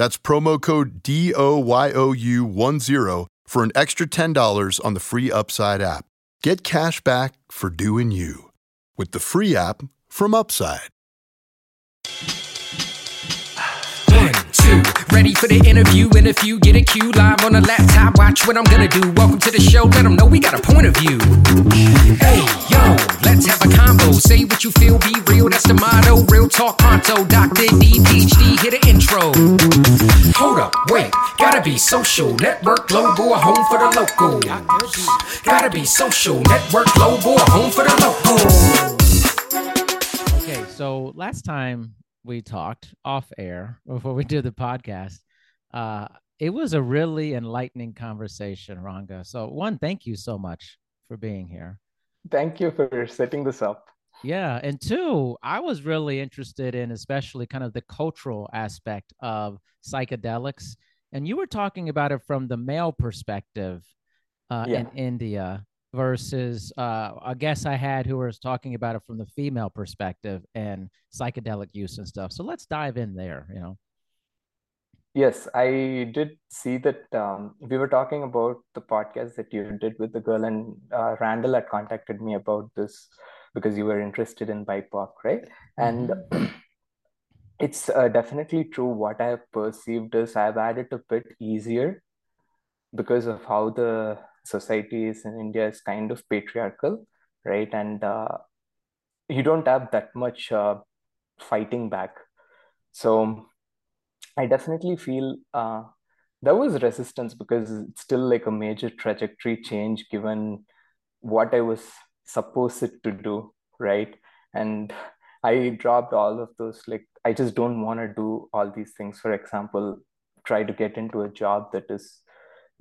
That's promo code DOYOU10 for an extra $10 on the free Upside app. Get cash back for doing you with the free app from Upside. Ready for the interview. In a few, get a cue live on a laptop. Watch what I'm gonna do. Welcome to the show. Let them know we got a point of view. Hey, yo, let's have a combo. Say what you feel, be real. That's the motto. Real talk, pronto. Dr. D, PhD, hit an intro. Hold up, wait. Gotta be social. Network global, home for the local. Gotta be social. Network global, home for the local. Okay, so last time we talked off air before we did the podcast, uh, it was a really enlightening conversation, Ranga. So, one, thank you so much for being here. Thank you for setting this up. Yeah. And two, I was really interested in especially kind of the cultural aspect of psychedelics. And you were talking about it from the male perspective uh, Yeah. in India versus uh, a guest I had who was talking about it from the female perspective and psychedelic use and stuff. So let's dive in there, you know. Yes, I did see that um, we were talking about the podcast that you did with the girl, and uh, Randall had contacted me about this because you were interested in BIPOC, right? And it's uh, definitely true. What I have perceived is I've had it a bit easier because of how the society is in India is kind of patriarchal, right? And uh, you don't have that much uh, fighting back. So I definitely feel uh, there was resistance because it's still like a major trajectory change given what I was supposed to do, right? And I dropped all of those. Like, I just don't want to do all these things. For example, try to get into a job that is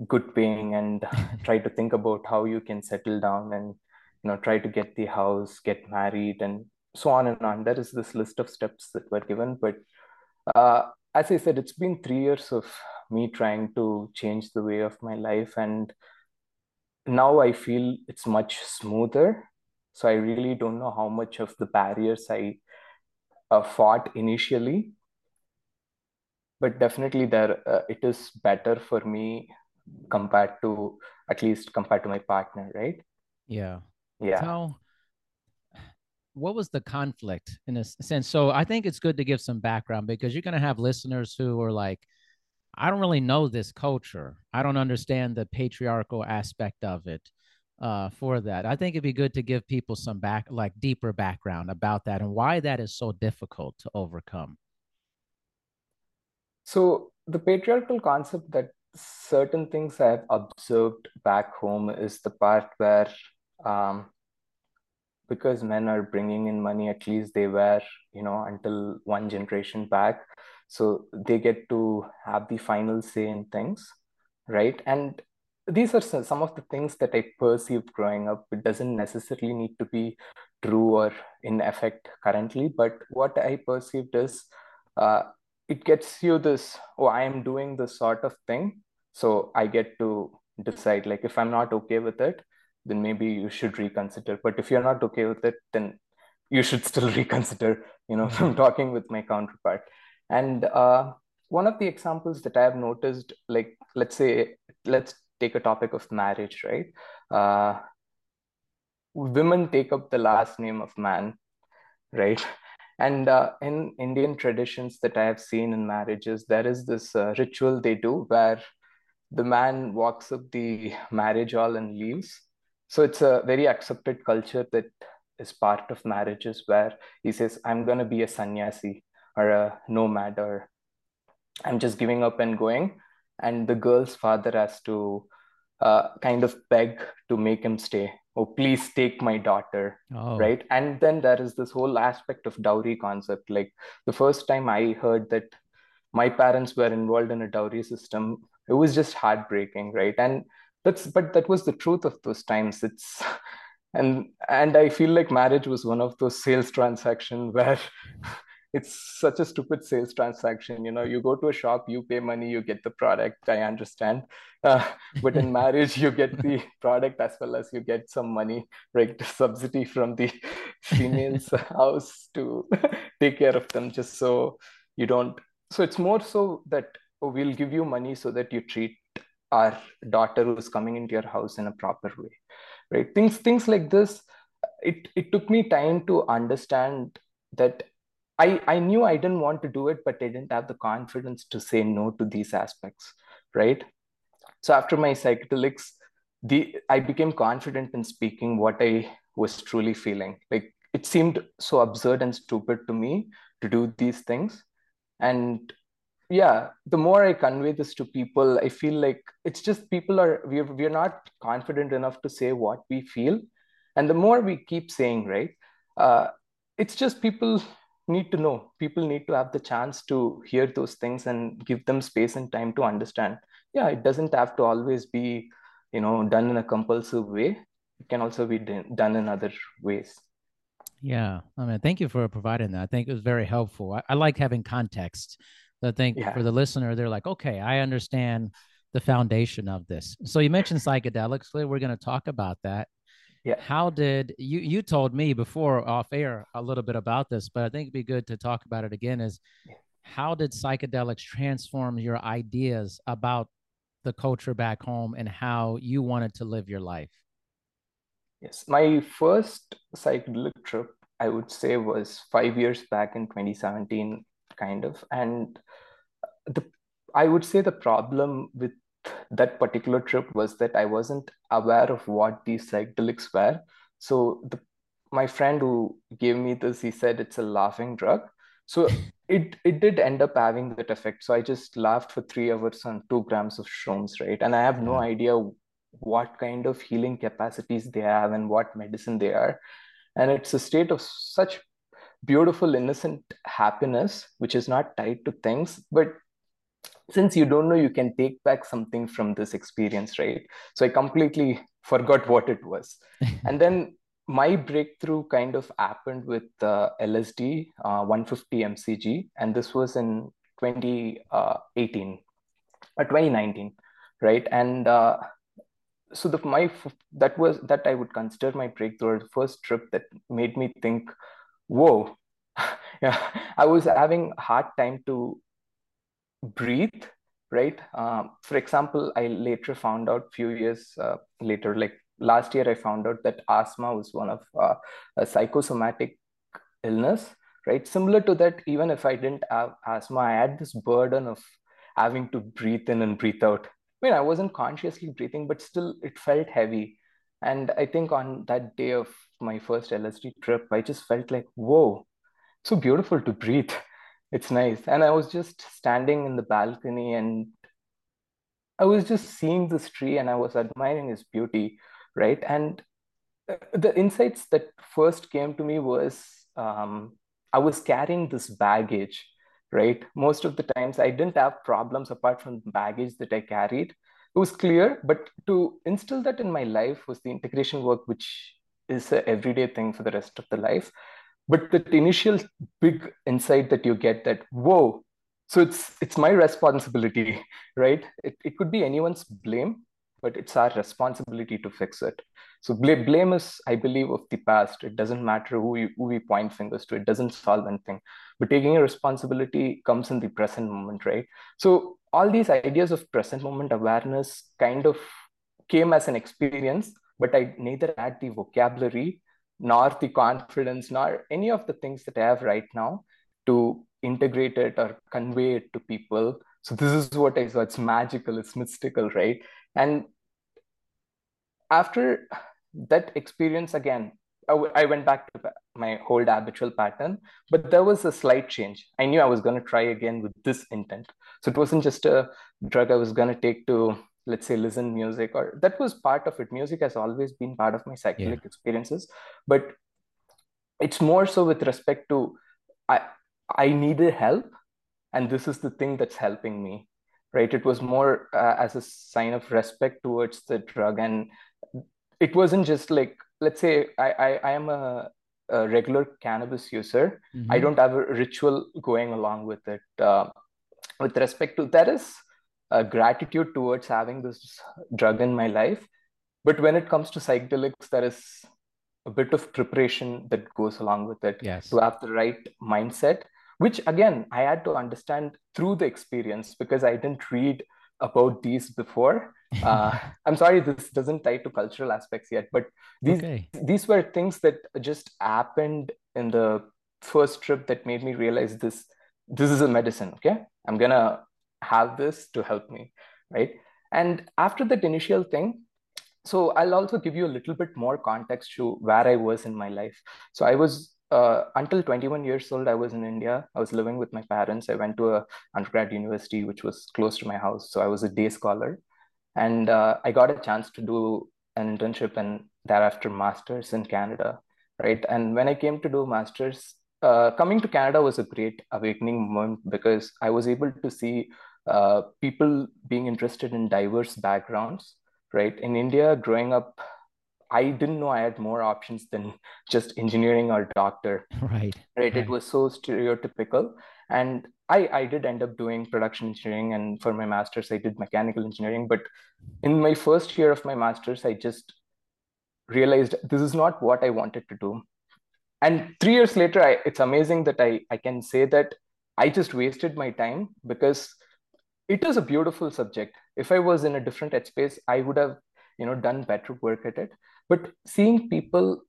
good paying and try to think about how you can settle down and you know try to get the house get married and so on and on. There is this list of steps that were given but uh, as i said it's been three years of me trying to change the way of my life and now i feel it's much smoother. So i really don't know how much of the barriers i uh, fought initially but definitely there uh, it is better for me compared to at least compared to my partner right Yeah. yeah So, what was the conflict in a sense? So, I think it's good to give some background because you're going to have listeners who are like, I don't really know this culture. I don't understand the patriarchal aspect of it. Uh, for that, I think it'd be good to give people some back, like deeper background about that and why that is so difficult to overcome. So the patriarchal concept that certain things I've observed back home is the part where, um, because men are bringing in money, at least they were, you know, until one generation back. So they get to have the final say in things, right? And these are some of the things that I perceived growing up. It doesn't necessarily need to be true or in effect currently, but what I perceived is uh, it gets you this, oh, I am doing this sort of thing. So I get to decide, like, if I'm not okay with it, then maybe you should reconsider. But if you're not okay with it, then you should still reconsider, you know, from talking with my counterpart. And uh, one of the examples that I have noticed, like, let's say, let's take a topic of marriage, right? Uh, women take up the last name of man, right? And uh, in Indian traditions that I have seen in marriages, there is this uh, ritual they do where the man walks up the marriage hall and leaves. So it's a very accepted culture that is part of marriages where he says, I'm going to be a sannyasi, or a nomad or I'm just giving up and going. And the girl's father has to uh, kind of beg to make him stay. Oh, please take my daughter. Oh. Right. And then there is this whole aspect of dowry concept. Like the first time I heard that my parents were involved in a dowry system, it was just heartbreaking. Right. And that's, but that was the truth of those times. It's, and and i feel like marriage was one of those sales transaction where it's such a stupid sales transaction you know you go to a shop you pay money you get the product i understand uh, but in marriage you get the product as well as you get some money right subsidy from the female's house to take care of them just so you don't so it's more so that we'll give you money so that you treat our daughter who's coming into your house in a proper way right things things like this it it took me time to understand that I, I knew I didn't want to do it, but I didn't have the confidence to say no to these aspects, right? So after my psychedelics, the I became confident in speaking what I was truly feeling. Like it seemed so absurd and stupid to me to do these things. And yeah, the more I convey this to people, I feel like it's just people are we're we're not confident enough to say what we feel. And the more we keep saying, right? Uh, it's just people need to know. People need to have the chance to hear those things and give them space and time to understand. Yeah it doesn't have to always be you know done in a compulsive way. It can also be done in other ways. Yeah i mean thank you for providing that. I think it was very helpful. I, I like having context i think yeah. for the listener they're like okay i understand the foundation of this so you mentioned psychedelics we're going to talk about that yeah. How did you you told me before off air a little bit about this, but I think it'd be good to talk about it again is how did psychedelics transform your ideas about the culture back home and how you wanted to live your life? Yes, my first psychedelic trip, I would say, was five years back in 2017, kind of. And the I would say the problem with that particular trip was that I wasn't aware of what these psychedelics were. So the my friend who gave me this, he said it's a laughing drug. So it it did end up having that effect. So I just laughed for three hours on two grams of shrooms, right? And I have no idea what kind of healing capacities they have and what medicine they are. And it's a state of such beautiful, innocent happiness, which is not tied to things, but since you don't know you can take back something from this experience right? So i completely forgot what it was. And then my breakthrough kind of happened with uh, lsd uh, 150 mcg and this was in 2018 uh, or 2019 right? And uh, so the my that was that i would consider my breakthrough the first trip that made me think whoa. Yeah i was having a hard time to breathe right? Um, for example i later found out few years uh, later like last year i found out that asthma was one of uh, a psychosomatic illness right? Similar to that even if i didn't have asthma i had this burden of having to breathe in and breathe out. I mean i wasn't consciously breathing but still it felt heavy. And i think on that day of my first lsd trip i just felt like whoa so beautiful to breathe it's nice. And I was just standing in the balcony and I was just seeing this tree and I was admiring its beauty, right? And uh, the insights that first came to me was um, I was carrying this baggage, right? Most of the times I didn't have problems apart from the baggage that I carried. It was clear, but to instill that in my life was the integration work, which is an everyday thing for the rest of the life but that initial big insight that you get that whoa so it's it's my responsibility right? It, it could be anyone's blame but it's our responsibility to fix it. So blame, blame is i believe of the past. It doesn't matter who, who we point fingers to. It doesn't solve anything. But taking a responsibility comes in the present moment right? So all these ideas of present moment awareness kind of came as an experience but i neither had the vocabulary nor the confidence, nor any of the things that I have right now to integrate it or convey it to people. So this is what I saw. It's magical, it's mystical, right? And after that experience again, I went back to my old habitual pattern, but there was a slight change. I knew I was going to try again with this intent. So it wasn't just a drug I was going to take to, let's say, listen music, or that was part of it. Music has always been part of my psychedelic yeah. experiences, but it's more so with respect to I I needed help, and this is the thing that's helping me, right? It was more uh, as a sign of respect towards the drug, and it wasn't just like let's say I, I, I am a, a, regular cannabis user. Mm-hmm. I don't have a ritual going along with it. Uh, with respect to that is a gratitude towards having this drug in my life. But when it comes to psychedelics, there is a bit of preparation that goes along with it yes. to have the right mindset, which again, I had to understand through the experience because I didn't read about these before. Uh, I'm sorry, this doesn't tie to cultural aspects yet, but these okay. these were things that just happened in the first trip that made me realize this this is a medicine. Okay, I'm gonna have this to help me, right? And after that initial thing, so I'll also give you a little bit more context to where I was in my life. So I was uh, until 21 years old, I was in India. I was living with my parents. I went to a undergrad university, which was close to my house. So I was a day scholar. And uh, I got a chance to do an internship and thereafter master's in Canada, right? And when I came to do master's, uh, coming to Canada was a great awakening moment because I was able to see uh, people being interested in diverse backgrounds, right? In India, growing up, I didn't know I had more options than just engineering or doctor. Right. Right. It was so stereotypical. And I, I did end up doing production engineering. And for my master's, I did mechanical engineering. But in my first year of my master's, I just realized this is not what I wanted to do. And three years later, I, it's amazing that I, I can say that I just wasted my time because it is a beautiful subject. If I was in a different headspace, I would have you know done better work at it. But seeing people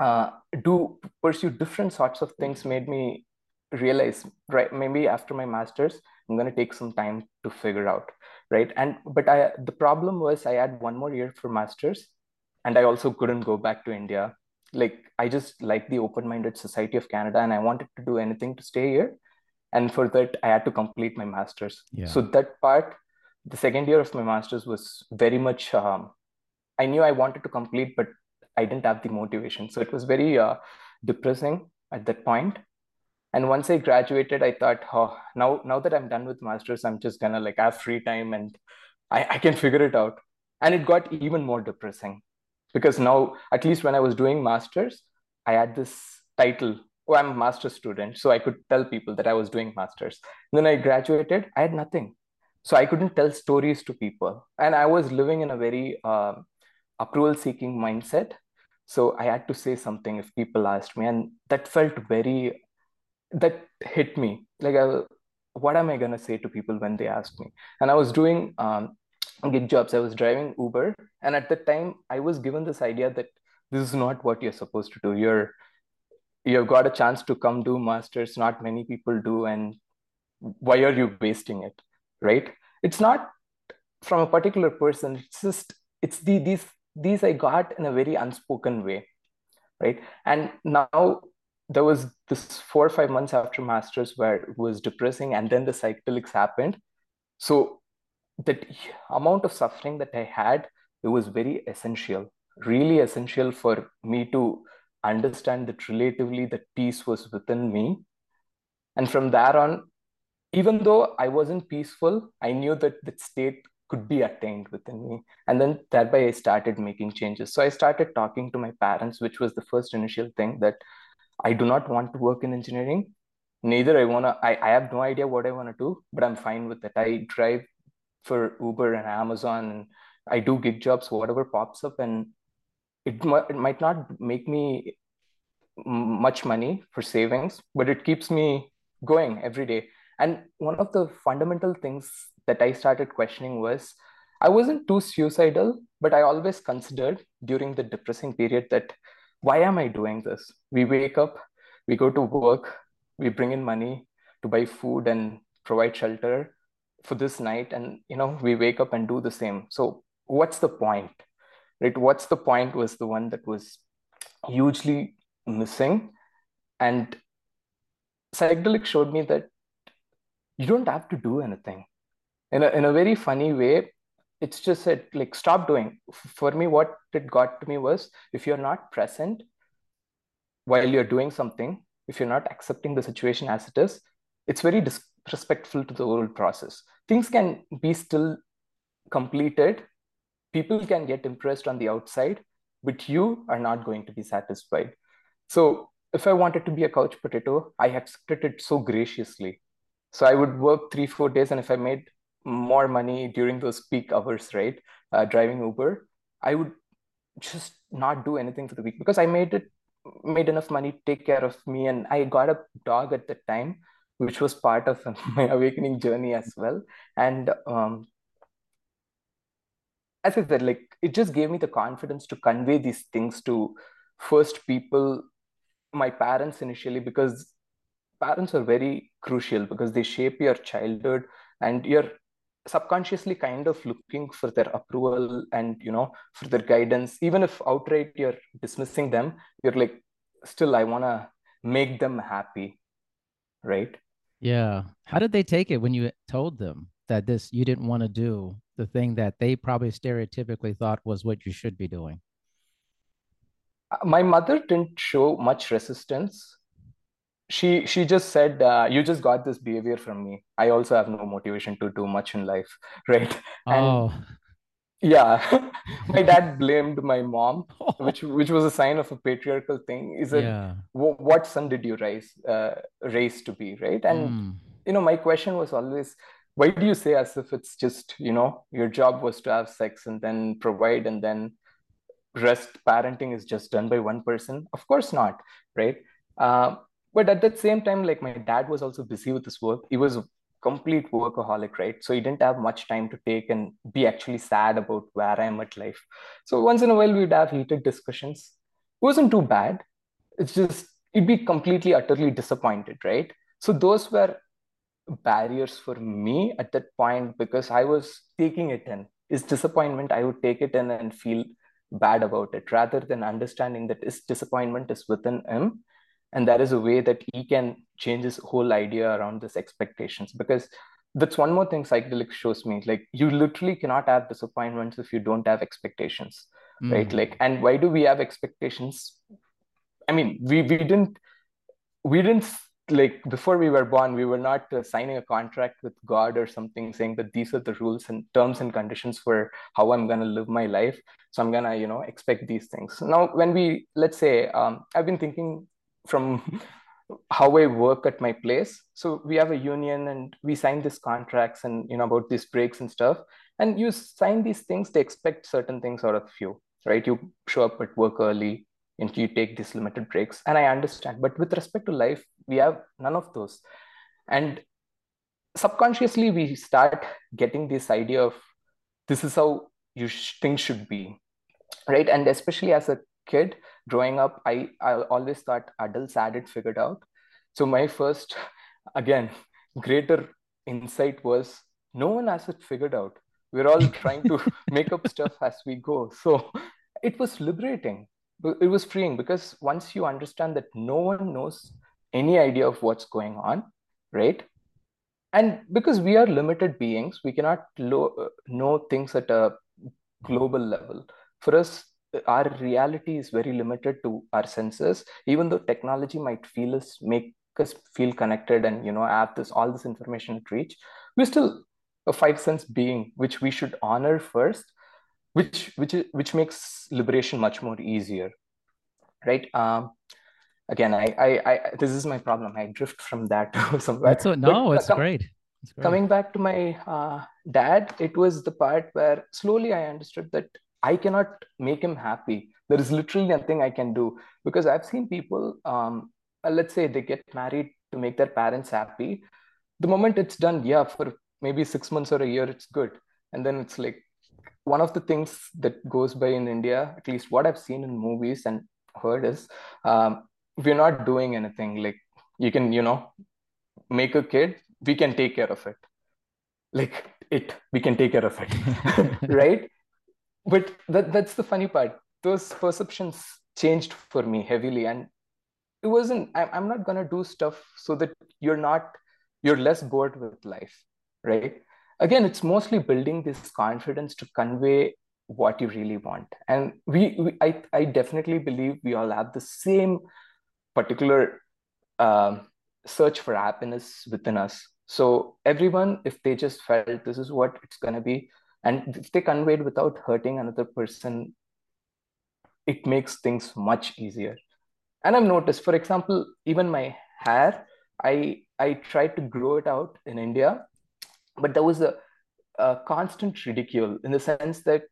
uh, do pursue different sorts of things made me realize right maybe after my masters i'm going to take some time to figure out right? And but i the problem was i had one more year for masters and i also couldn't go back to india. Like i just like the open-minded society of canada and i wanted to do anything to stay here and for that i had to complete my masters. Yeah. so that part the second year of my masters was very much um, i knew i wanted to complete but i didn't have the motivation. So it was very uh, depressing at that point. And once i graduated i thought oh now now that i'm done with masters i'm just gonna like have free time and i, I can figure it out. And it got even more depressing because now at least when i was doing masters i had this title oh i'm a master student so i could tell people that i was doing masters. And then i graduated i had nothing. So i couldn't tell stories to people. And i was living in a very uh, approval seeking mindset. So i had to say something if people asked me and that felt very that hit me. Like I, what am i going to say to people when they ask me? And i was doing um, gig jobs. I was driving uber. And at that time i was given this idea that this is not what you're supposed to do. You're you've got a chance to come do masters not many people do and why are you wasting it right? It's not from a particular person it's just it's the these these i got in a very unspoken way right? And now there was this four or five months after masters where it was depressing and then the psychedelics happened. So that amount of suffering that i had it was very essential really essential for me to understand that relatively the peace was within me and from there on even though I wasn't peaceful, I knew that that state could be attained within me. And then thereby I started making changes. So I started talking to my parents, which was the first initial thing that I do not want to work in engineering. Neither I wanna, I, I have no idea what I want to do, but I'm fine with it. I drive for Uber and Amazon and I do gig jobs, whatever pops up, and it, it might not make me much money for savings, but it keeps me going every day and one of the fundamental things that I started questioning was I wasn't too suicidal, but I always considered during the depressing period that why am I doing this? We wake up, we go to work, we bring in money to buy food and provide shelter for this night, and you know, we wake up and do the same. So what's the point? Right? What's the point was the one that was hugely missing. And psychedelic showed me that you don't have to do anything. In a, in a very funny way, it's just said like stop doing. For me, what it got to me was if you're not present while you're doing something, if you're not accepting the situation as it is, it's very disrespectful to the whole process. Things can be still completed. People can get impressed on the outside, but you are not going to be satisfied. So if I wanted to be a couch potato, I accepted it so graciously. So I would work three, four days, and if I made more money during those peak hours, right, uh, driving Uber, I would just not do anything for the week because I made it made enough money to take care of me, and I got a dog at the time, which was part of my awakening journey as well. And um, as I said, like it just gave me the confidence to convey these things to first people my parents initially because parents are very crucial because they shape your childhood and you're subconsciously kind of looking for their approval and you know for their guidance. Even if outright you're dismissing them you're like still i want to make them happy right? Yeah. How did they take it when you told them that this you didn't want to do the thing that they probably stereotypically thought was what you should be doing. My mother didn't show much resistance. She she just said uh, you just got this behavior from me. I also have no motivation to do much in life. Right? And oh. Yeah. My dad blamed my mom which which was a sign of a patriarchal thing. Is it yeah. w- what son did you raise uh, raise to be? Right? And mm. you know my question was always why do you say as if it's just you know your job was to have sex and then provide and then rest parenting is just done by one person? Of course not right? Uh, but at that same time like my dad was also busy with his work. He was a complete workaholic right? So he didn't have much time to take and be actually sad about where i am at life. So once in a while we'd have heated discussions. It wasn't too bad. It's just he'd be completely utterly disappointed right? So those were barriers for me at that point because i was taking it in. His disappointment i would take it in and feel bad about it rather than understanding that his disappointment is within him. And that is a way that he can change his whole idea around this expectations. Because that's one more thing psychedelic shows me like you literally cannot have disappointments if you don't have expectations mm. right like and why do we have expectations? I mean we we didn't we didn't like before we were born we were not uh, signing a contract with god or something saying that these are the rules and terms and conditions for how i'm going to live my life so i'm going to you know expect these things now when we let's say um, i've been thinking from how I work at my place. So we have a union and we sign these contracts and you know about these breaks and stuff. And you sign these things, they expect certain things out of you, right? You show up at work early and you take these limited breaks. And I understand. But with respect to life, we have none of those. And subconsciously we start getting this idea of this is how you sh- things should be right and especially as a kid growing up i i always thought adults had it figured out so my first again greater insight was no one has it figured out we're all trying to make up stuff as we go so it was liberating it was freeing because once you understand that no one knows any idea of what's going on right? And because we are limited beings we cannot lo- uh, know things at a global level. For us our reality is very limited to our senses. Even though technology might feel us make us feel connected and you know have this all this information at reach we're still a five sense being which we should honor first which which which makes liberation much more easier right um again I, I i this is my problem i drift from that somewhere a, no but, it's uh, great coming back to my uh, dad it was the part where slowly i understood that I cannot make him happy. There is literally nothing I can do because I've seen people, um, let's say they get married to make their parents happy. The moment it's done, yeah, for maybe six months or a year, it's good. And then it's like one of the things that goes by in India, at least what I've seen in movies and heard is um, we're not doing anything. Like you can, you know, make a kid, we can take care of it. Like it, we can take care of it. right? but that, that's the funny part those perceptions changed for me heavily and it wasn't i'm not going to do stuff so that you're not you're less bored with life right again it's mostly building this confidence to convey what you really want. And we, we I, I definitely believe we all have the same particular um, search for happiness within us. So everyone if they just felt this is what it's going to be and if they conveyed without hurting another person it makes things much easier. And i've noticed for example even my hair i i tried to grow it out in india but there was a, a constant ridicule in the sense that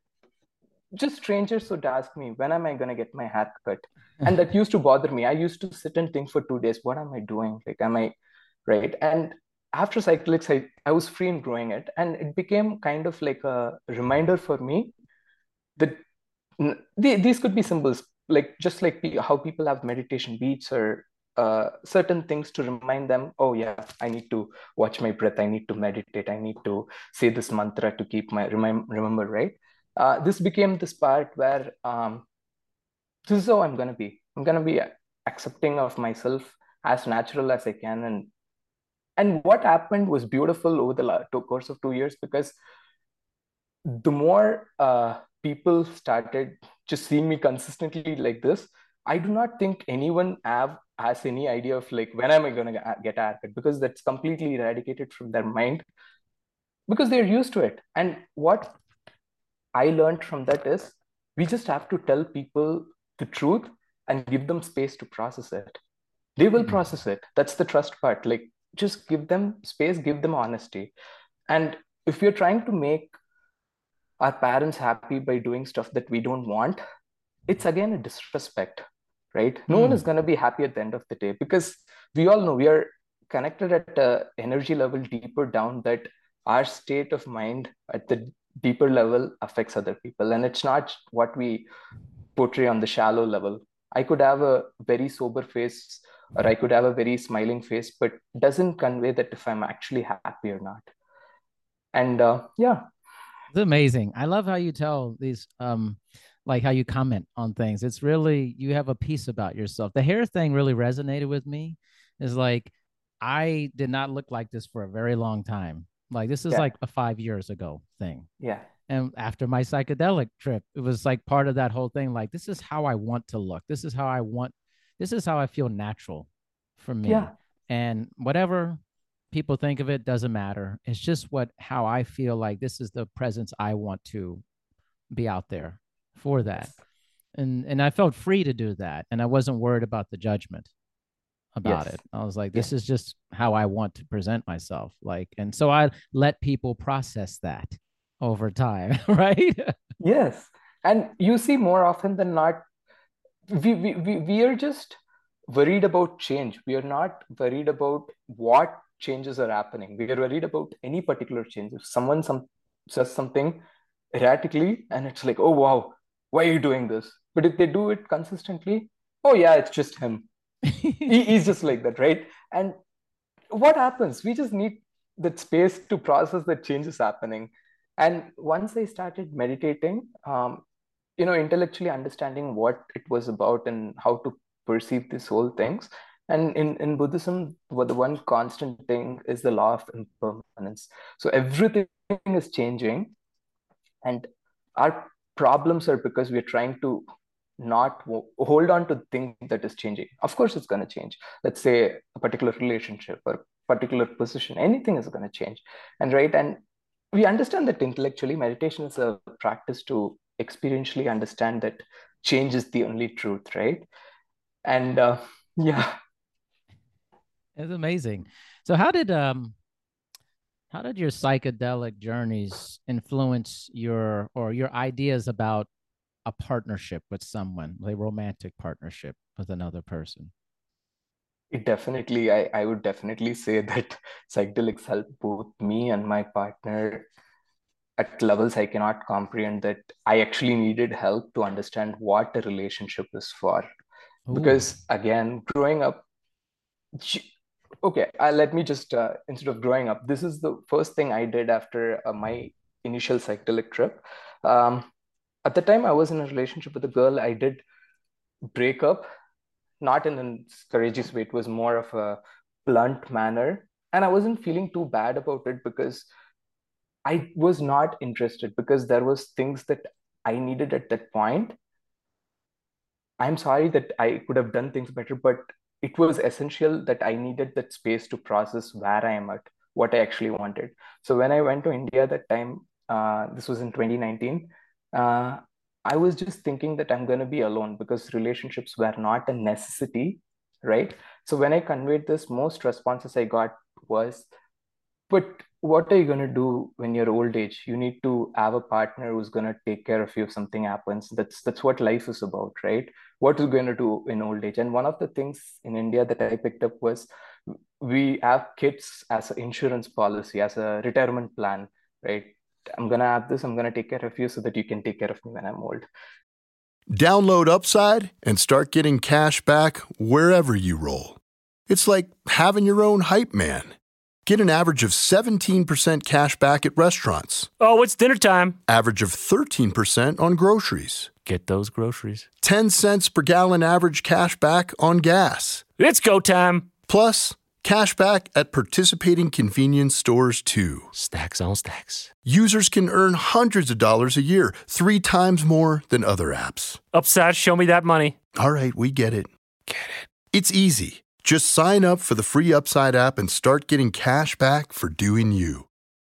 just strangers would ask me when am i going to get my hair cut? And that used to bother me. I used to sit and think for two days what am i doing? Like am i right? And after psychedelics I, I was free in growing it. And it became kind of like a reminder for me that these could be symbols like just like how people have meditation beats or uh, certain things to remind them oh yeah i need to watch my breath. I need to meditate. I need to say this mantra to keep my remind, remember right? Uh, this became this part where um, this is how i'm going to be. I'm going to be accepting of myself as natural as i can. And and what happened was beautiful over the course of two years because the more uh, people started just seeing me consistently like this i do not think anyone have has any idea of like when am i going to get a haircut because that's completely eradicated from their mind because they're used to it. And what i learned from that is we just have to tell people the truth and give them space to process it. They will mm-hmm. process it. That's the trust part. Like just give them space give them honesty. And if we're trying to make our parents happy by doing stuff that we don't want it's again a disrespect right no mm. one is hmm. going to be happy at the end of the day because we all know we are connected at a energy level deeper down that our state of mind at the deeper level affects other people and it's not what we portray on the shallow level i could have a very sober face or i could have a very smiling face but doesn't convey that if i'm actually happy or not and uh, yeah it's amazing. I love how you tell these um like how you comment on things. It's really you have a piece about yourself. The hair thing really resonated with me. Is like I did not look like this for a very long time. Like this is yeah. like a 5 years ago thing. Yeah. And after my psychedelic trip, it was like part of that whole thing like this is how I want to look. This is how I want this is how I feel natural for me. Yeah. And whatever people think of it doesn't matter it's just what how i feel like this is the presence i want to be out there for that and and i felt free to do that and i wasn't worried about the judgment about yes. it i was like this is just how i want to present myself like and so i let people process that over time right yes and you see more often than not we, we, we, we are just worried about change we are not worried about what changes are happening. We are worried about any particular change. If someone some, says something erratically and it's like, oh, wow, why are you doing this? But if they do it consistently, oh, yeah, it's just him. he, he's just like that, right? And what happens? We just need that space to process that change is happening. And once I started meditating, um, you know, intellectually understanding what it was about and how to perceive these whole things, and in, in Buddhism, the one constant thing is the law of impermanence. So everything is changing. And our problems are because we're trying to not hold on to things that is changing. Of course, it's going to change. Let's say a particular relationship or particular position, anything is going to change. And right. And we understand that intellectually, meditation is a practice to experientially understand that change is the only truth, right? And uh, yeah, it's amazing. So how did um how did your psychedelic journeys influence your or your ideas about a partnership with someone, a romantic partnership with another person? It definitely, I, I would definitely say that psychedelics helped both me and my partner at levels I cannot comprehend that I actually needed help to understand what a relationship is for. Ooh. Because again, growing up, okay uh, let me just uh, instead of growing up this is the first thing i did after uh, my initial psychedelic trip um, at the time i was in a relationship with a girl i did break up not in a courageous way. It was more of a blunt manner. And I wasn't feeling too bad about it because I was not interested because there was things that I needed at that point. I'm sorry that I could have done things better, but it was essential that I needed that space to process where I am at, what I actually wanted. So when I went to India that time, uh, this was in 2019, uh, I was just thinking that I'm going to be alone because relationships were not a necessity, right? So when I conveyed this, most responses I got was, but what are you going to do when you're old age you need to have a partner who's going to take care of you if something happens that's that's what life is about right what are going to do in old age and one of the things in india that i picked up was we have kids as an insurance policy as a retirement plan right i'm going to have this i'm going to take care of you so that you can take care of me when i'm old download upside and start getting cash back wherever you roll it's like having your own hype man Get an average of 17% cash back at restaurants. Oh, it's dinner time. Average of 13% on groceries. Get those groceries. 10 cents per gallon average cash back on gas. It's go time. Plus, cash back at participating convenience stores too. Stacks on stacks. Users can earn hundreds of dollars a year, three times more than other apps. Upside, show me that money. All right, we get it. Get it. It's easy. Just sign up for the free Upside app and start getting cash back for doing you.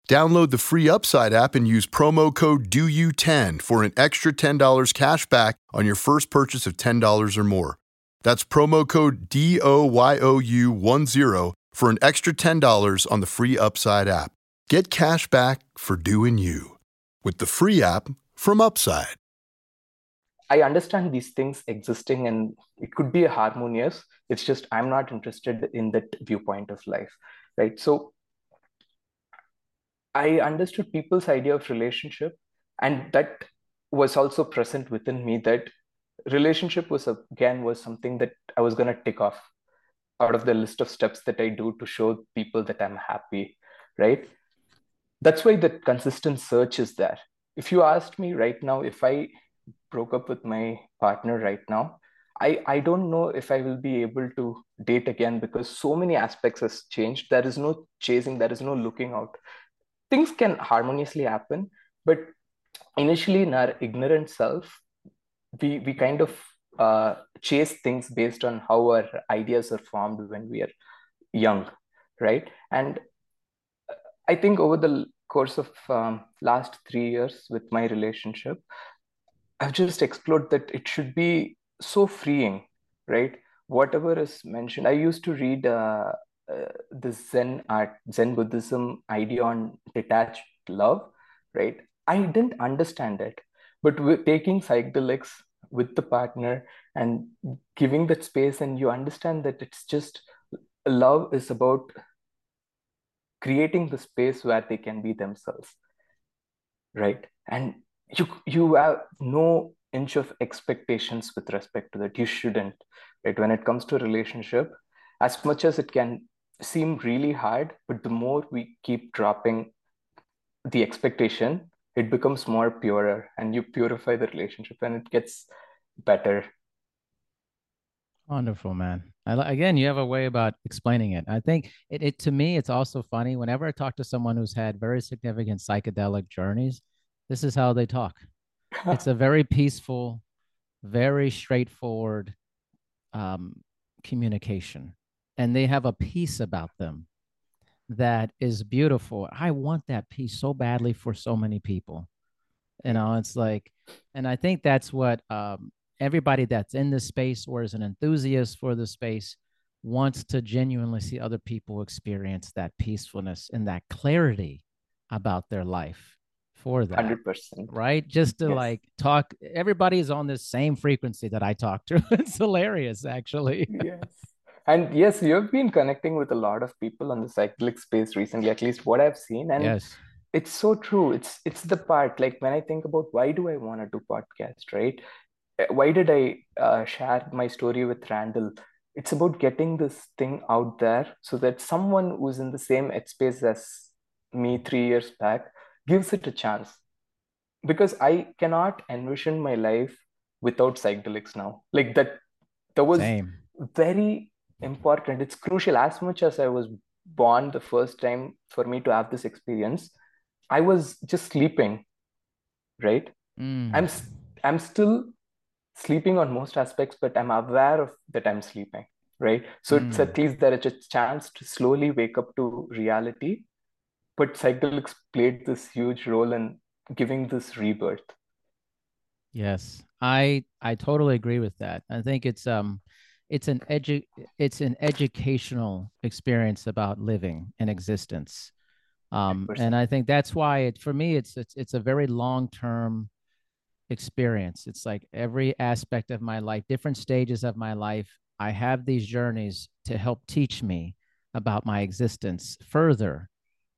Download the free Upside app and use promo code DOYOU10 for an extra $10 cash back on your first purchase of $10 or more. That's promo code DOYOU10 for an extra $10 on the free Upside app. Get cash back for doing you with the free app from Upside. I understand these things existing and it could be harmonious. It's just I'm not interested in that viewpoint of life, right? So I understood people's idea of relationship, and that was also present within me that relationship was again was something that I was gonna tick off out of the list of steps that I do to show people that I'm happy, right? That's why the consistent search is there. If you asked me right now if I broke up with my partner right now, I, I don't know if I will be able to date again because so many aspects has changed. There is no chasing, there is no looking out. Things can harmoniously happen, but initially in our ignorant self, we we kind of uh, chase things based on how our ideas are formed when we are young, right? And I think over the course of um, last three years with my relationship, I've just explored that it should be so freeing, right? Whatever is mentioned. I used to read uh, uh, the Zen art, Zen Buddhism idea on detached love, right? I didn't understand it, but taking psychedelics with the partner and giving that space, and you understand that it's just love is about creating the space where they can be themselves, right? And you you have no inch of expectations with respect to that you shouldn't right when it comes to a relationship as much as it can seem really hard but the more we keep dropping the expectation it becomes more purer and you purify the relationship and it gets better wonderful man I, again you have a way about explaining it i think it, it to me it's also funny whenever i talk to someone who's had very significant psychedelic journeys this is how they talk. it's a very peaceful, very straightforward um, communication. And they have a peace about them that is beautiful. I want that peace so badly for so many people. You know, it's like, and I think that's what um, everybody that's in this space or is an enthusiast for the space wants to genuinely see other people experience that peacefulness and that clarity about their life for that 100% right just to yes. like talk everybody is on the same frequency that i talk to it's hilarious actually yes and yes you've been connecting with a lot of people on the cyclic space recently at least what i've seen. And yes. it's so true. It's it's the part like when i think about why do i want to do podcast right? Eh, why did i uh, share my story with randall? It's about getting this thing out there so that someone who's in the same headspace as me three years back gives it a chance. Because I cannot envision my life without psychedelics now. Like that, that was Same. very important. It's crucial. As much as I was born the first time for me to have this experience, I was just sleeping, right? Mm. I'm I'm still sleeping on most aspects, but I'm aware of that I'm sleeping, right? So it's Mm. at least there is a chance to slowly wake up to reality. But psychedelics played this huge role in giving this rebirth. Yes, I I totally agree with that. I think it's um it's an edu it's an educational experience about living and existence. Um, and I think that's why it for me it's it's it's a very long-term experience. It's like every aspect of my life, different stages of my life, I have these journeys to help teach me about my existence further.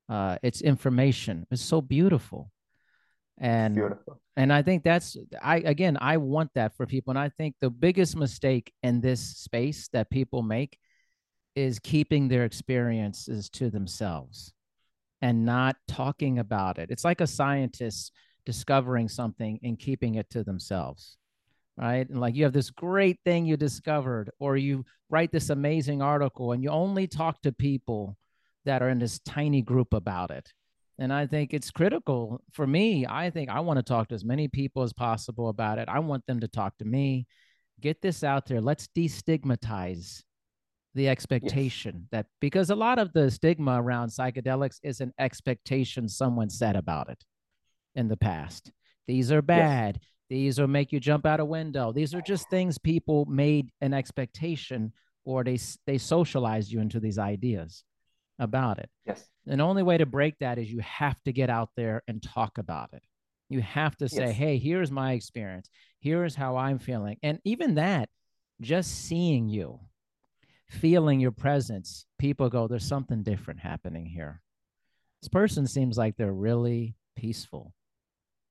Uh, it's information. It's so beautiful. And Beautiful. and i think that's i again i want that for people. And i think the biggest mistake in this space that people make is keeping their experiences to themselves and not talking about it. It's like a scientist discovering something and keeping it to themselves right? And like you have this great thing you discovered or you write this amazing article and you only talk to people that are in this tiny group about it and I think it's critical for me. I think I want to talk to as many people as possible about it. I want them to talk to me. Get this out there. Let's destigmatize the expectation that because a lot of the stigma around psychedelics is an expectation someone said about it in the past. These are bad. These will make you jump out a window. These are just things people made an expectation or they they socialized you into these ideas about it. Yes. And the only way to break that is you have to get out there and talk about it. You have to say, Yes. hey, here's my experience. Here's how I'm feeling. And even that, just seeing you, feeling your presence, people go, there's something different happening here. This person seems like they're really peaceful.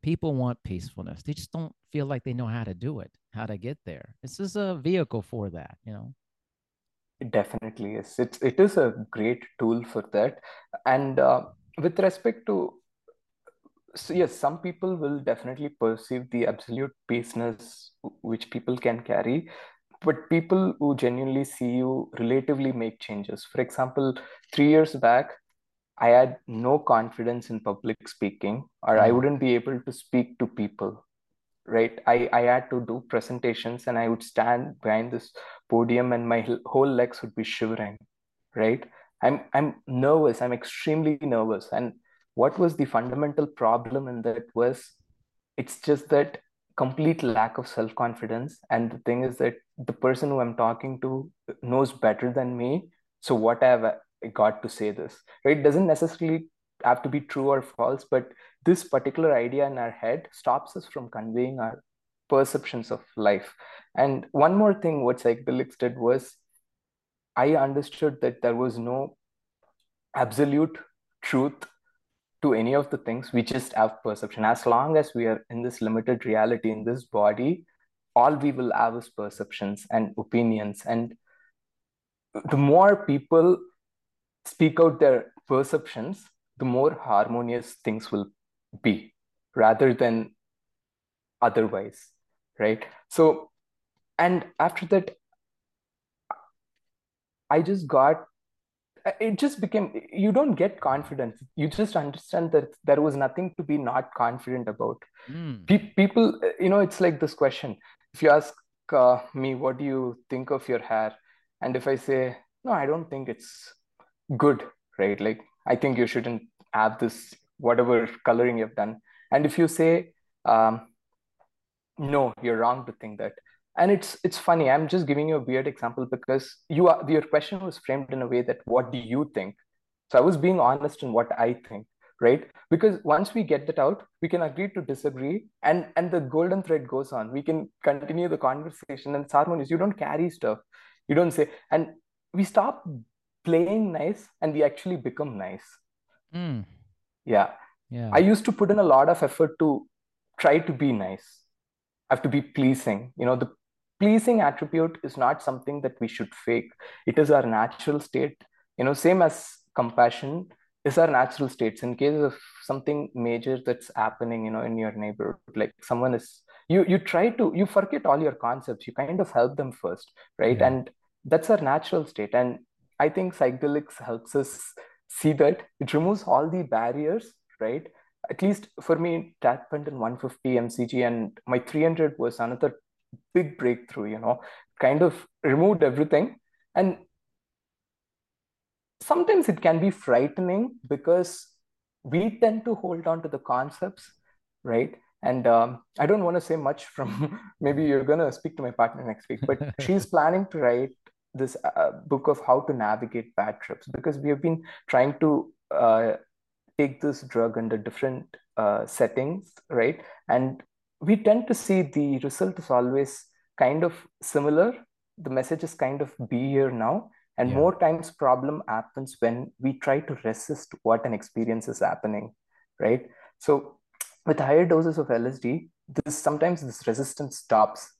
People want peacefulness. They just don't feel like they know how to do it, how to get there. This is a vehicle for that, you know? It definitely is. It's it is a great tool for that. And uh, with respect to so yes, some people will definitely perceive the absolute baseness which people can carry, but people who genuinely see you relatively make changes. For example, three years back, I had no confidence in public speaking, or I Mm. wouldn't be able to speak to people, right? I, I had to do presentations and I would stand behind this podium and my whole legs would be shivering, right? I'm I'm nervous. I'm extremely nervous. And what was the fundamental problem in that was it's just that complete lack of self-confidence. And the thing is that the person who I'm talking to knows better than me. So what have I got to say this? Right? It doesn't necessarily have to be true or false, but this particular idea in our head stops us from conveying our perceptions of life. And one more thing, what psychedelics did was I understood that there was no absolute truth to any of the things. We just have perception. As long as we are in this limited reality, in this body, all we will have is perceptions and opinions. And the more people speak out their perceptions, the more harmonious things will be rather than otherwise, right? So, and after that, I just got it just became you don't get confidence. You just understand that there was nothing to be not confident about. Mm. Pe- people you know it's like this question. If you ask uh, me what do you think of your hair? And if i say no i don't think it's good right? Like i think you shouldn't have this whatever coloring you've done. And if you say um, no you're wrong to think that and it's it's funny i'm just giving you a weird example because you are your question was framed in a way that what do you think? So i was being honest in what i think right? Because once we get that out we can agree to disagree and and the golden thread goes on. We can continue the conversation and it's harmonious you don't carry stuff. You don't say and we stop playing nice and we actually become nice Mm. yeah Yeah. I used to put in a lot of effort to try to be nice. I have to be pleasing. You know, the pleasing attribute is not something that we should fake. It is our natural state. You know, same as compassion is our natural states. In case of something major that's happening, you know, in your neighborhood, like someone is you you try to you forget all your concepts you kind of help them first right Yeah. and that's our natural state and i think psychedelics helps us see that it removes all the barriers right? At least for me happened in 150 mcg and my 300 was another big breakthrough you know kind of removed everything. And sometimes it can be frightening because we tend to hold on to the concepts right? And um, i don't want to say much from maybe you're going to speak to my partner next week but she's planning to write this uh, book of how to navigate bad trips because we have been trying to uh, take this drug under different uh, settings right? And we tend to see the result is always kind of similar. The message is kind of be here now. And Yeah. more times problem happens when we try to resist what an experience is happening right? So with higher doses of lsd this sometimes this resistance stops.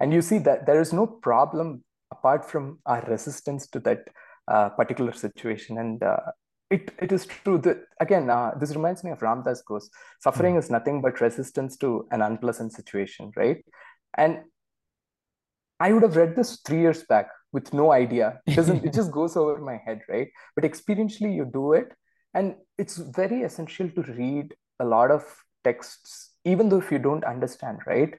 And you see that there is no problem apart from our resistance to that uh, particular situation. And uh, it, it is true that again uh, this reminds me of ram dass goes suffering is nothing but resistance to an unpleasant situation right? And i would have read this three years back with no idea. It doesn't it just goes over my head right? But experientially you do it. And it's very essential to read a lot of texts even though if you don't understand right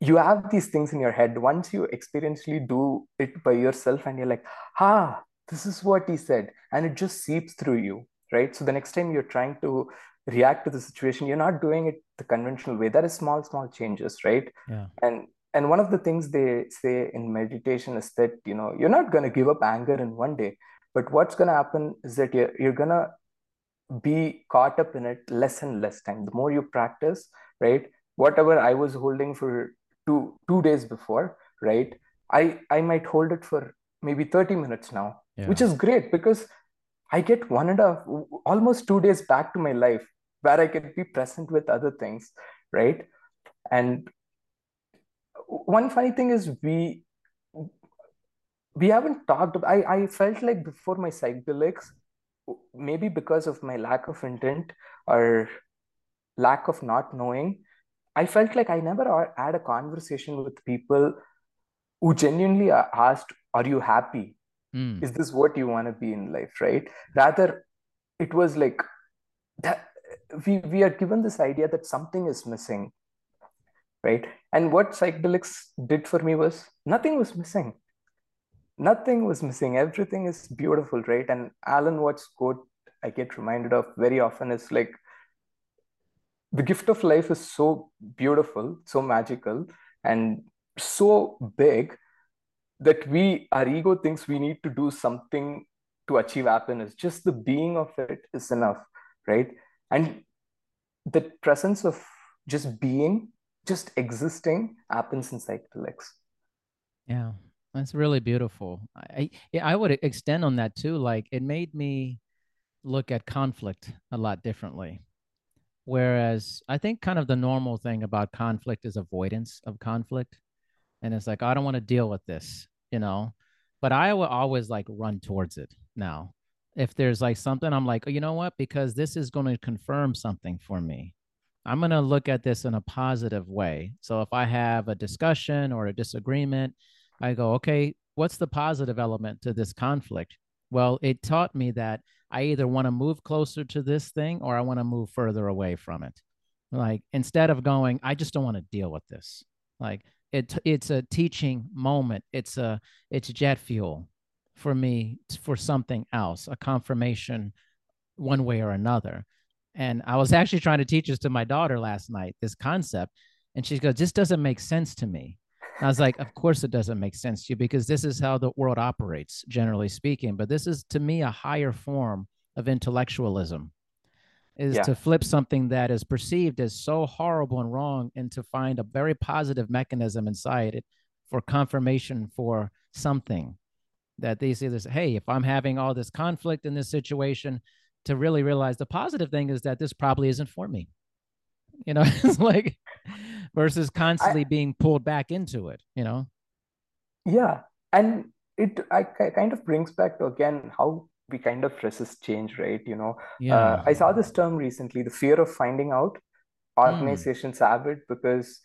you have these things in your head. Once you experientially do it by yourself and you're like ah this is what he said and it just seeps through you right? So the next time you're trying to react to the situation you're not doing it the conventional way. That is small small changes right? Yeah. and and one of the things they say in meditation is that you know you're not going to give up anger in one day but what's going to happen is that you're, you're going to be caught up in it less and less time. The more you practice right whatever i was holding for two two days before right i i might hold it for maybe 30 minutes now Yeah. which is great because i get one and a almost two days back to my life where i can be present with other things right and one funny thing is we we haven't talked about, I, I felt like before my psychedelics maybe because of my lack of intent or lack of not knowing i felt like i never had a conversation with people who genuinely asked are you happy? Mm. is this what you want to be in life? Right? Rather it was like that we we are given this idea that something is missing right? And what psychedelics did for me was nothing was missing. Nothing was missing. Everything is beautiful right? And alan watts quote i get reminded of very often is like the gift of life is so beautiful so magical and so big that we our ego thinks we need to do something to achieve happiness just the being of it is enough right and the presence of just being just existing happens in psychedelics Yeah, that's really beautiful. I, yeah, I would extend on that too. Like it made me look at conflict a lot differently. Whereas I think kind of the normal thing about conflict is avoidance of conflict. And it's like, I don't want to deal with this, you know? But I will always like run towards it now. If there's like something, I'm like, oh, you know what? Because this is going to confirm something for me. I'm going to look at this in a positive way. So if I have a discussion or a disagreement, I go, okay, what's the positive element to this conflict? Well, it taught me that I either want to move closer to this thing or I want to move further away from it. Like instead of going, I just don't want to deal with this. Like it, it's a teaching moment. It's a, it's jet fuel for me for something else, a confirmation one way or another. And I was actually trying to teach this to my daughter last night, this concept. And she goes, This doesn't make sense to me. I was like, Of course it doesn't make sense to you because this is how the world operates, generally speaking. But this is to me a higher form of intellectualism is Yeah. to flip something that is perceived as so horrible and wrong and to find a very positive mechanism inside it for confirmation for something that they see this hey if i'm having all this conflict in this situation to really realize the positive thing is that this probably isn't for me you know it's like versus constantly being pulled back into it you know? Yeah and it I, ki- kind of brings back to again how we kind of resist change right you know? Yeah. Uh, i saw this term recently the fear of finding out. Organizations have it because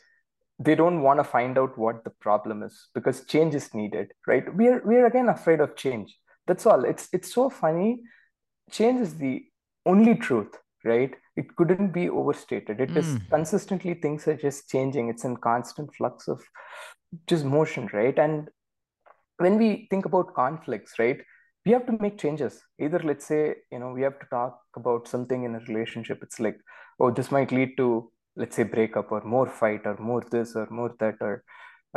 they don't want to find out what the problem is because change is needed right? We're we're again afraid of change. That's all. It's it's so funny. Change is the only truth right? It couldn't be overstated. It is Mm. consistently things are just changing. It's in constant flux of just motion right? And when we think about conflicts right we have to make changes. Either let's say you know we have to talk about something in a relationship. It's like oh this might lead to let's say breakup or more fight or more this or more that or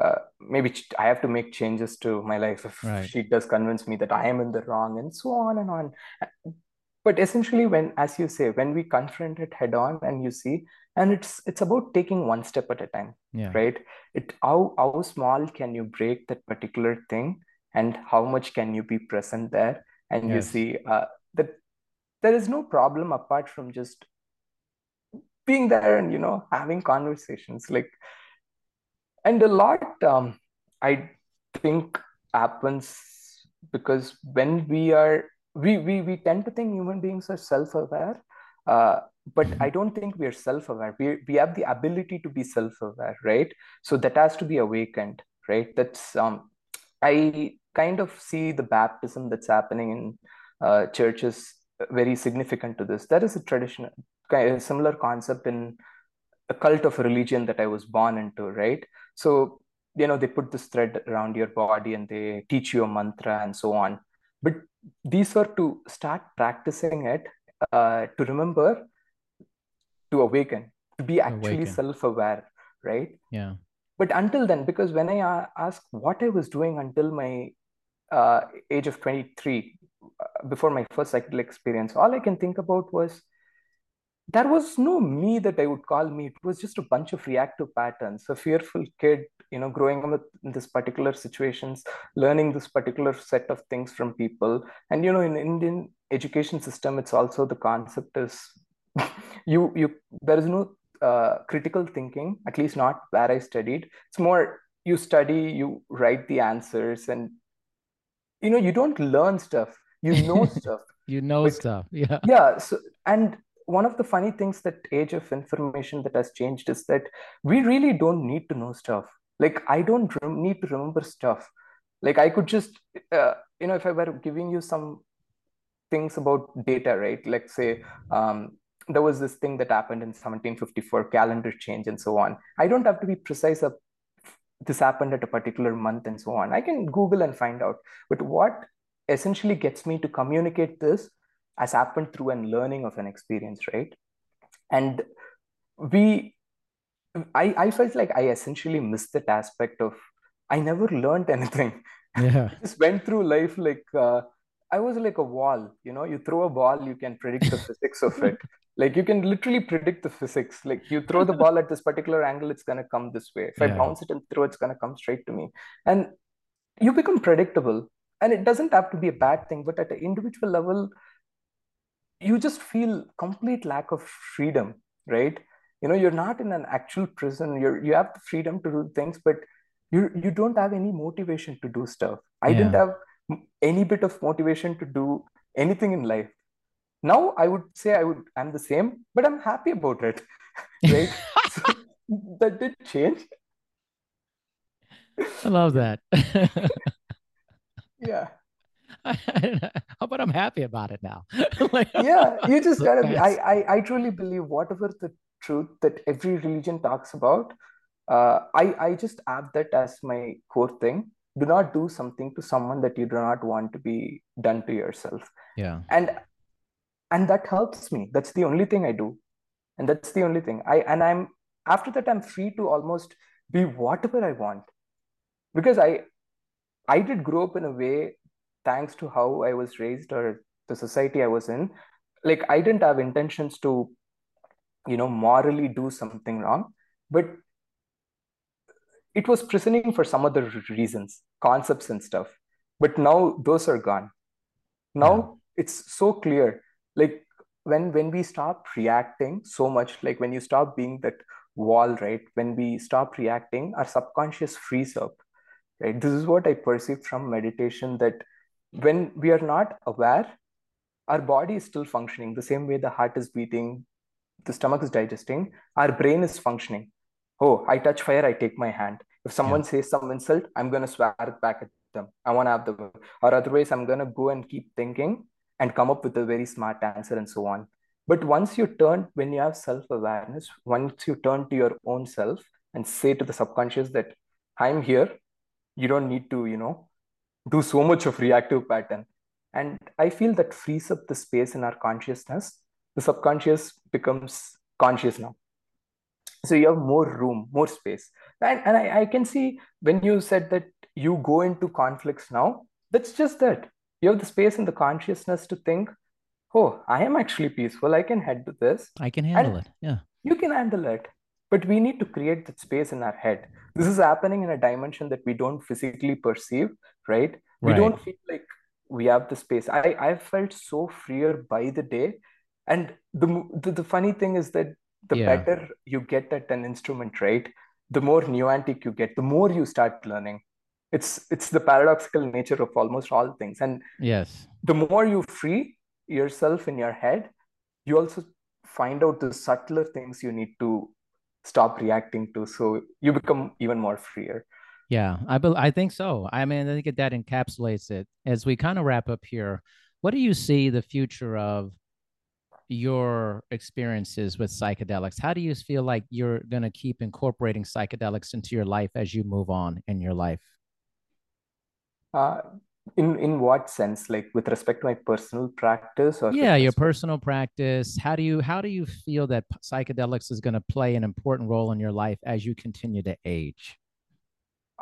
uh, maybe i have to make changes to my life if Right. she does convince me that i am in the wrong and so on and on but essentially when as you say when we confront it head on and you see and it's it's about taking one step at a time Yeah. right? It how how small can you break that particular thing and how much can you be present there? And you see uh, that there is no problem apart from just being there and you know having conversations. Like and a lot um i think happens because when we are we we, we tend to think human beings are self-aware uh, but i don't think we are self-aware. We, we have the ability to be self-aware right? So that has to be awakened right? That's um i kind of see the baptism that's happening in uh, churches very significant to this. There is a traditional kind of similar concept in a cult of religion that i was born into right? So you know they put this thread around your body and they teach you a mantra and so on but these are to start practicing it uh, to remember to awaken to be actually Awaken. self-aware right Yeah. but until then because when i ask what i was doing until my uh, age of 23 uh, before my first psychedelic experience all i can think about was there was no me that I would call me. It was just a bunch of reactive patterns. A fearful kid, you know, growing up in this particular situations, learning this particular set of things from people. And you know, in Indian education system, it's also the concept is you you there is no uh, critical thinking, at least not where I studied. It's more you study, you write the answers, and you know, you don't learn stuff. You know stuff You know But- stuff. Yeah. yeah so and one of the funny things that age of information that has changed is that we really don't need to know stuff. Like i don't need to remember stuff. Like i could just uh, you know if i were giving you some things about data right? Like say um, there was this thing that happened in 1754 calendar change and so on. I don't have to be precise of this happened at a particular month and so on. I can google and find out. But what essentially gets me to communicate this has happened through an learning of an experience right and we i i felt like i essentially missed that aspect of i never learned anything Yeah. just went through life like uh, I was like a wall. You know, you throw a ball, you can predict the physics of it. Like you can literally predict the physics. Like you throw the ball at this particular angle, it's gonna come this way. If I bounce it and throw, it's gonna come straight to me. And you become predictable. And it doesn't have to be a bad thing, but at an individual level, you just feel complete lack of freedom, right? You know, you're not in an actual prison. You're you have the freedom to do things, but you you don't have any motivation to do stuff. I didn't have any bit of motivation to do anything in life. Now I would say I would I'm the same, but I'm happy about it, right? so that did change. I love that. Yeah. but I'm happy about it now. Like, yeah you just gotta be I, I i truly believe whatever the truth that every religion talks about uh i i just add that as my core thing. Do not do something to someone that you do not want to be done to yourself. Yeah. and and that helps me. That's the only thing i do. And that's the only thing. I and i'm after that i'm free to almost be whatever i want. Because i i did grow up in a way thanks to how i was raised or the society i was in like i didn't have intentions to you know morally do something wrong but it was prisoning for some other reasons concepts and stuff. But now those are gone. Now Yeah. it's so clear like when when we stop reacting so much like when you stop being that wall right? When we stop reacting our subconscious frees up right? This is what i perceive from meditation that when we are not aware our body is still functioning the same way the heart is beating the stomach is digesting our brain is functioning oh, I touch fire, I take my hand. If someone yeah. says some insult, I'm gonna swear back at them. I want to have the or otherwise I'm gonna go and keep thinking and come up with a very smart answer and so on. But once you turn, when you have self-awareness, once you turn to your own self and say to the subconscious that I'm here, you don't need to, you know, do so much of reactive pattern. And I feel that frees up the space in our consciousness. The subconscious becomes conscious now. So you have more room more space. And, and I, I can see when you said that you go into conflicts now that's just that. You have the space in the consciousness to think oh i am actually peaceful. I can head to this. I can handle and it. Yeah. you can handle it but we need to create that space in our head. This is happening in a dimension that we don't physically perceive right? We right. don't feel like we have the space. I i felt so freer by the day. And the the, the funny thing is that the yeah. better you get at an instrument right the more nuantic you get the more you start learning. It's it's the paradoxical nature of almost all things. And yes. the more you free yourself in your head you also find out the subtler things you need to stop reacting to so you become even more freer. Yeah i be- i think so. I mean i think that encapsulates it. As we kind of wrap up here what do you see the future of your experiences with psychedelics? How do you feel like you're going to keep incorporating psychedelics into your life as you move on in your life? Uh, in in what sense like with respect to my personal practice or yeah your personal practice how do you how do you feel that psychedelics is going to play an important role in your life as you continue to age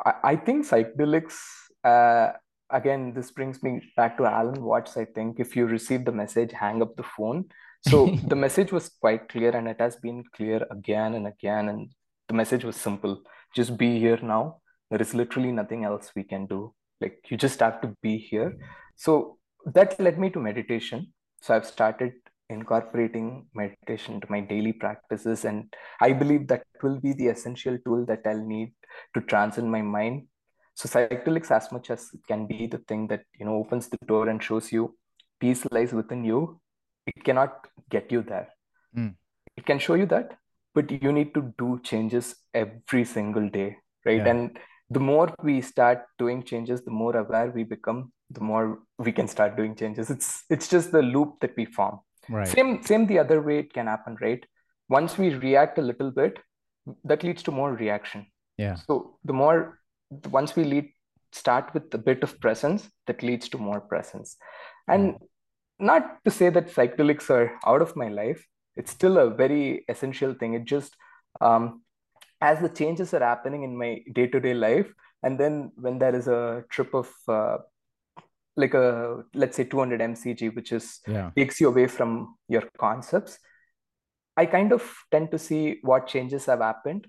i, I think psychedelics uh, again this brings me back to alan watts i think if you receive the message hang up the phone so the message was quite clear and it has been clear again and again. And the message was simple just be here now. There is literally nothing else we can do. Like you just have to be here. So that led me to meditation. So I've started incorporating meditation to my daily practices. And I believe that will be the essential tool that I'll need to transcend my mind. So psychedelics, as much as it can be the thing that you know opens the door and shows you peace lies within you, it cannot get you there mm. it can show you that but you need to do changes every single day right yeah. and the more we start doing changes the more aware we become the more we can start doing changes. It's it's just the loop that we form. Right. Same same the other way it can happen right? Once we react a little bit that leads to more reaction. Yeah. So the more once we lead start with a bit of presence that leads to more presence. And mm not to say that psychedelics are out of my life. It's still a very essential thing. It just um, as the changes are happening in my day-to-day life and then when there is a trip of uh, like a let's say 200 mcg which is yeah. takes you away from your concepts i kind of tend to see what changes have happened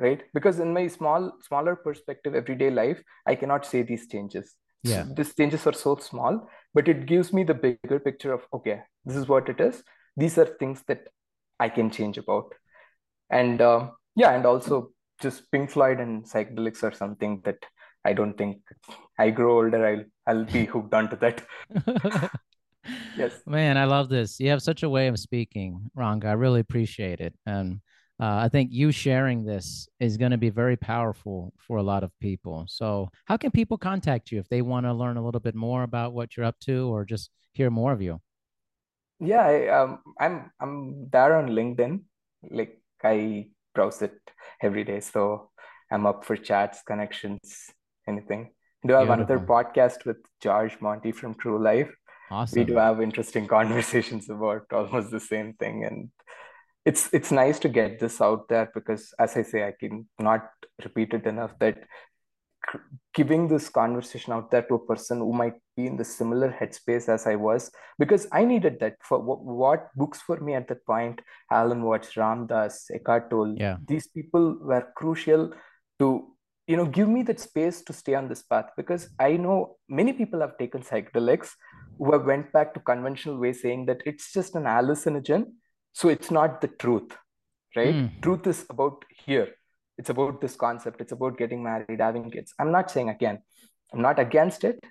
right? Because in my small smaller perspective everyday life i cannot say these changes. Yeah. These changes are so small but it gives me the bigger picture of okay this is what it is. These are things that i can change about. And uh, yeah and also just pink floyd and psychedelics are something that i don't think i grow older i'll i'll be hooked onto that yes man i love this you have such a way of speaking ranga i really appreciate it and uh, I think you sharing this is going to be very powerful for a lot of people. So, how can people contact you if they want to learn a little bit more about what you're up to, or just hear more of you? Yeah, I, um, I'm I'm there on LinkedIn. Like I browse it every day, so I'm up for chats, connections, anything. Do have Beautiful. another podcast with George Monty from True Life. Awesome. We do have interesting conversations about almost the same thing, and it's it's nice to get this out there because as i say i can not repeat it enough that giving this conversation out there to a person who might be in the similar headspace as i was because i needed that for what, what books for me at that point alan watts ram dass eckhart tolle yeah. these people were crucial to you know give me that space to stay on this path because i know many people have taken psychedelics who have went back to conventional way saying that it's just an hallucinogen so it's not the truth right mm. truth is about here it's about this concept it's about getting married having kids. I'm not saying again i'm not against it.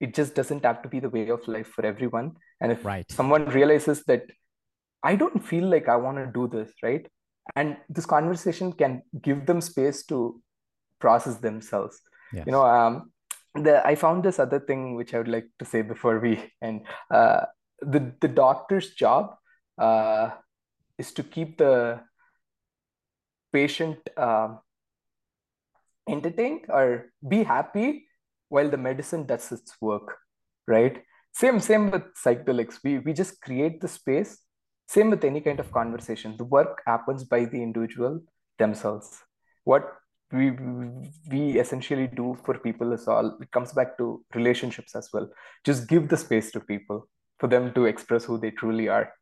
It just doesn't have to be the way of life for everyone. And if right. someone realizes that i don't feel like i want to do this right? And this conversation can give them space to process themselves. Yes. you know um the i found this other thing which i would like to say before we end. Uh the the doctor's job uh is to keep the patient um entertained or be happy while the medicine does its work right? Same same with psychedelics. We we just create the space. Same with any kind of conversation. The work happens by the individual themselves. What we we essentially do for people is all it comes back to relationships as well. Just give the space to people for them to express who they truly are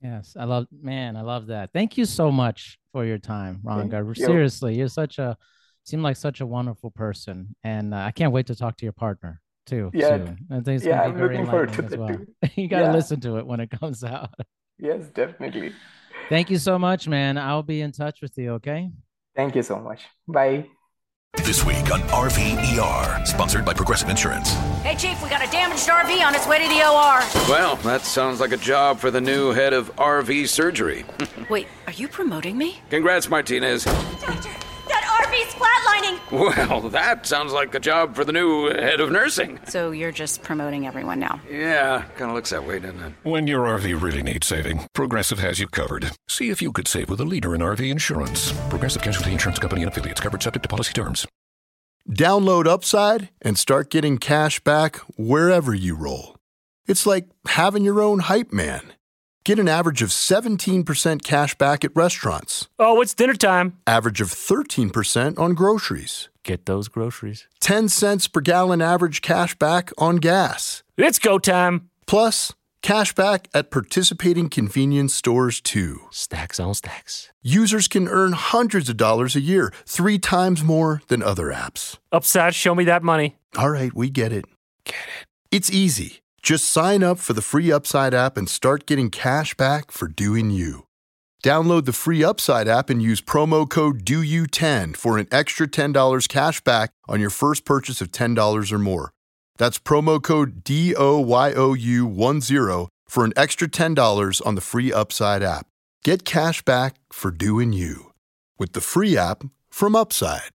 Yes, I love, man, I love that. Thank you so much for your time, Ranga. you. Seriously, you're such a, seem like such a wonderful person, and uh, I can't wait to talk to your partner too. Yeah, soon. I think it's yeah gonna be i'm very looking forward to enlightening as well. you got to Yeah. listen to it when it comes out. yes definitely Thank you so much, man. I'll be in touch with you. Okay. thank you so much bye This week on RVER, sponsored by Progressive Insurance. Hey, Chief, we got a damaged RV on its way to the OR. Well, that sounds like a job for the new head of RV surgery. Wait, are you promoting me? Congrats, Martinez. Doctor, that flatlining! Well, that sounds like a job for the new head of nursing. So you're just promoting everyone now. Yeah, kind of looks that way, doesn't it? When your RV really needs saving, Progressive has you covered. See if you could save with a leader in RV insurance. Progressive Casualty Insurance Company and affiliates covered subject to policy terms. Download Upside and start getting cash back wherever you roll. It's like having your own hype man. Get an average of 17% cash back at restaurants, Oh, it's dinner time. average of 13% on groceries, Get those groceries. 10 cents per gallon average cash back on gas. It's go time. Plus, cash back at participating convenience stores too. Stacks on stacks. Users can earn hundreds of dollars a year, three times more than other apps. Upside, show me that money. All right, we get it. Get it. It's easy. Just sign up for the free Upside app and start getting cash back for doing you. Download the free Upside app and use promo code DOYOU10 for an extra $10 cash back on your first purchase of $10 or more. That's promo code DOYOU10 for an extra $10 on the free Upside app. Get cash back for doing you with the free app from Upside.